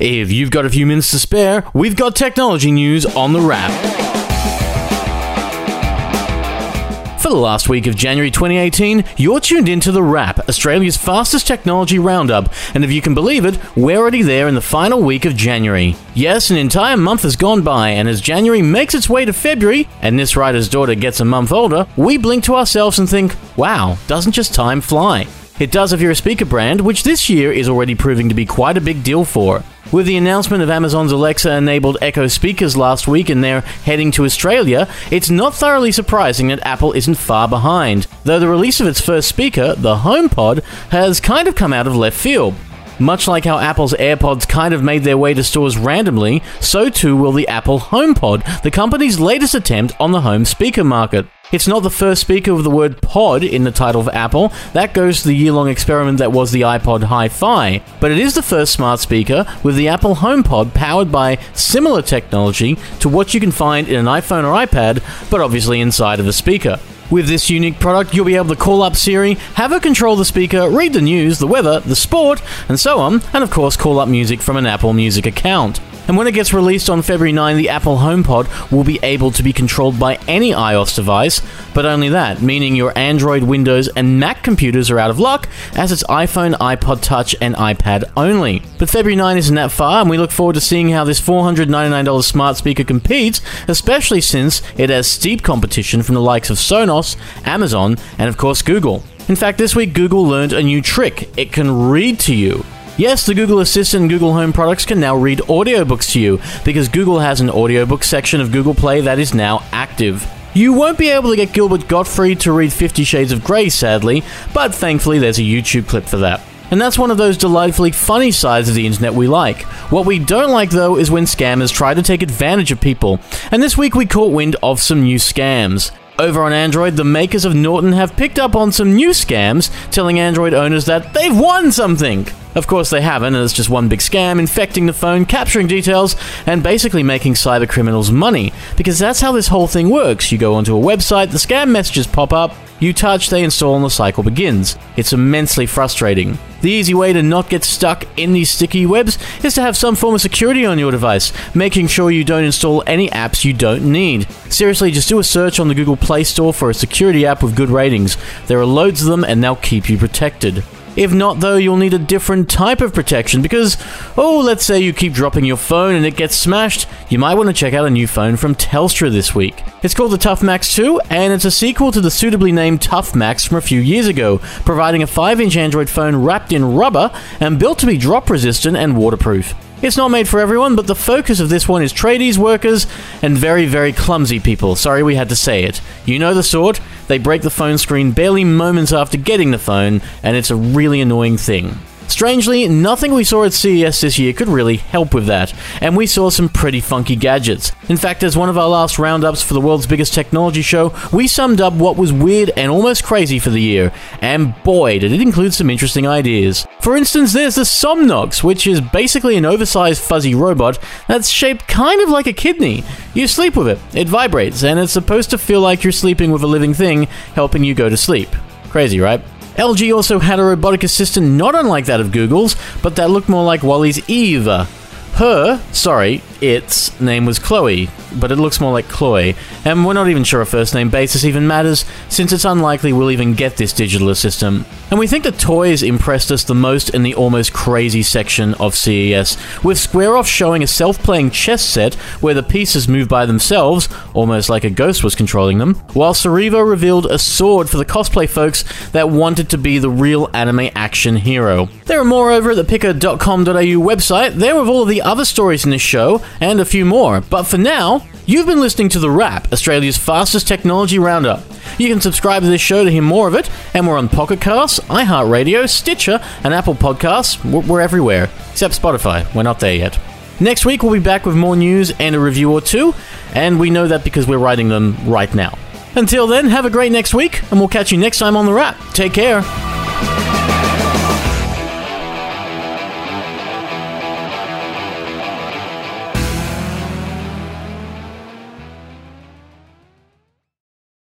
If you've got a few minutes to spare, we've got technology news on the wrap. For the last week of January 2018, you're tuned into The Wrap, Australia's fastest technology roundup, and if you can believe it, we're already there in the final week of January. Yes, an entire month has gone by, and as January makes its way to February, and this writer's daughter gets a month older, we blink to ourselves and think, wow, doesn't just time fly? It does if you're a speaker brand, which this year is already proving to be quite a big deal for. With the announcement of Amazon's Alexa enabled Echo speakers last week and they're heading to Australia, it's not thoroughly surprising that Apple isn't far behind, though the release of its first speaker, the HomePod, has kind of come out of left field. Much like how Apple's AirPods kind of made their way to stores randomly, so too will the Apple HomePod, the company's latest attempt on the home speaker market. It's not the first speaker with the word pod in the title of Apple, that goes to the year long experiment that was the iPod Hi Fi, but it is the first smart speaker with the Apple HomePod powered by similar technology to what you can find in an iPhone or iPad, but obviously inside of a speaker. With this unique product, you'll be able to call up Siri, have her control the speaker, read the news, the weather, the sport, and so on, and of course, call up music from an Apple Music account. And when it gets released on February 9, the Apple HomePod will be able to be controlled by any iOS device, but only that, meaning your Android, Windows, and Mac computers are out of luck, as it's iPhone, iPod Touch, and iPad only. But February 9 isn't that far, and we look forward to seeing how this $499 smart speaker competes, especially since it has steep competition from the likes of Sonos, Amazon, and of course Google. In fact, this week Google learned a new trick. It can read to you. Yes, the Google Assistant and Google Home products can now read audiobooks to you because Google has an audiobook section of Google Play that is now active. You won't be able to get Gilbert Gottfried to read Fifty Shades of Grey, sadly, but thankfully there's a YouTube clip for that. And that's one of those delightfully funny sides of the internet we like. What we don't like, though, is when scammers try to take advantage of people. And this week we caught wind of some new scams. Over on Android, the makers of Norton have picked up on some new scams, telling Android owners that they've won something. Of course, they haven't, and it's just one big scam infecting the phone, capturing details, and basically making cyber criminals money. Because that's how this whole thing works. You go onto a website, the scam messages pop up, you touch, they install, and the cycle begins. It's immensely frustrating. The easy way to not get stuck in these sticky webs is to have some form of security on your device, making sure you don't install any apps you don't need. Seriously, just do a search on the Google Play Store for a security app with good ratings. There are loads of them, and they'll keep you protected. If not, though, you'll need a different type of protection because, oh, let's say you keep dropping your phone and it gets smashed, you might want to check out a new phone from Telstra this week. It's called the Tough Max 2, and it's a sequel to the suitably named Tough Max from a few years ago, providing a 5 inch Android phone wrapped in rubber and built to be drop resistant and waterproof. It's not made for everyone, but the focus of this one is tradies, workers, and very, very clumsy people. Sorry we had to say it. You know the sort. They break the phone screen barely moments after getting the phone, and it's a really annoying thing. Strangely, nothing we saw at CES this year could really help with that, and we saw some pretty funky gadgets. In fact, as one of our last roundups for the world's biggest technology show, we summed up what was weird and almost crazy for the year, and boy, did it include some interesting ideas. For instance, there's the Somnox, which is basically an oversized fuzzy robot that's shaped kind of like a kidney. You sleep with it, it vibrates, and it's supposed to feel like you're sleeping with a living thing, helping you go to sleep. Crazy, right? LG also had a robotic assistant not unlike that of Google's, but that looked more like WALL-E's Eve. Her, sorry, its name was CLOi, but it looks more like Chloe, and we're not even sure a first name basis even matters, since it's unlikely we'll even get this digital assistant. And we think the toys impressed us the most in the almost crazy section of CES, with Square Off showing a self playing chess set where the pieces move by themselves, almost like a ghost was controlling them, while Cerevo revealed a sword for the cosplay folks that wanted to be the real anime action hero. There are more over at the pickr.com.au website, there with all of the other stories in this show, and a few more. But for now, you've been listening to The Wrap, Australia's fastest technology roundup. You can subscribe to this show to hear more of it, and we're on Pocket Casts, iHeartRadio, Stitcher, and Apple Podcasts. We're, everywhere, except Spotify. We're not there yet. Next week, we'll be back with more news and a review or two, and we know that because we're writing them right now. Until then, have a great next week, and we'll catch you next time on The Wrap. Take care.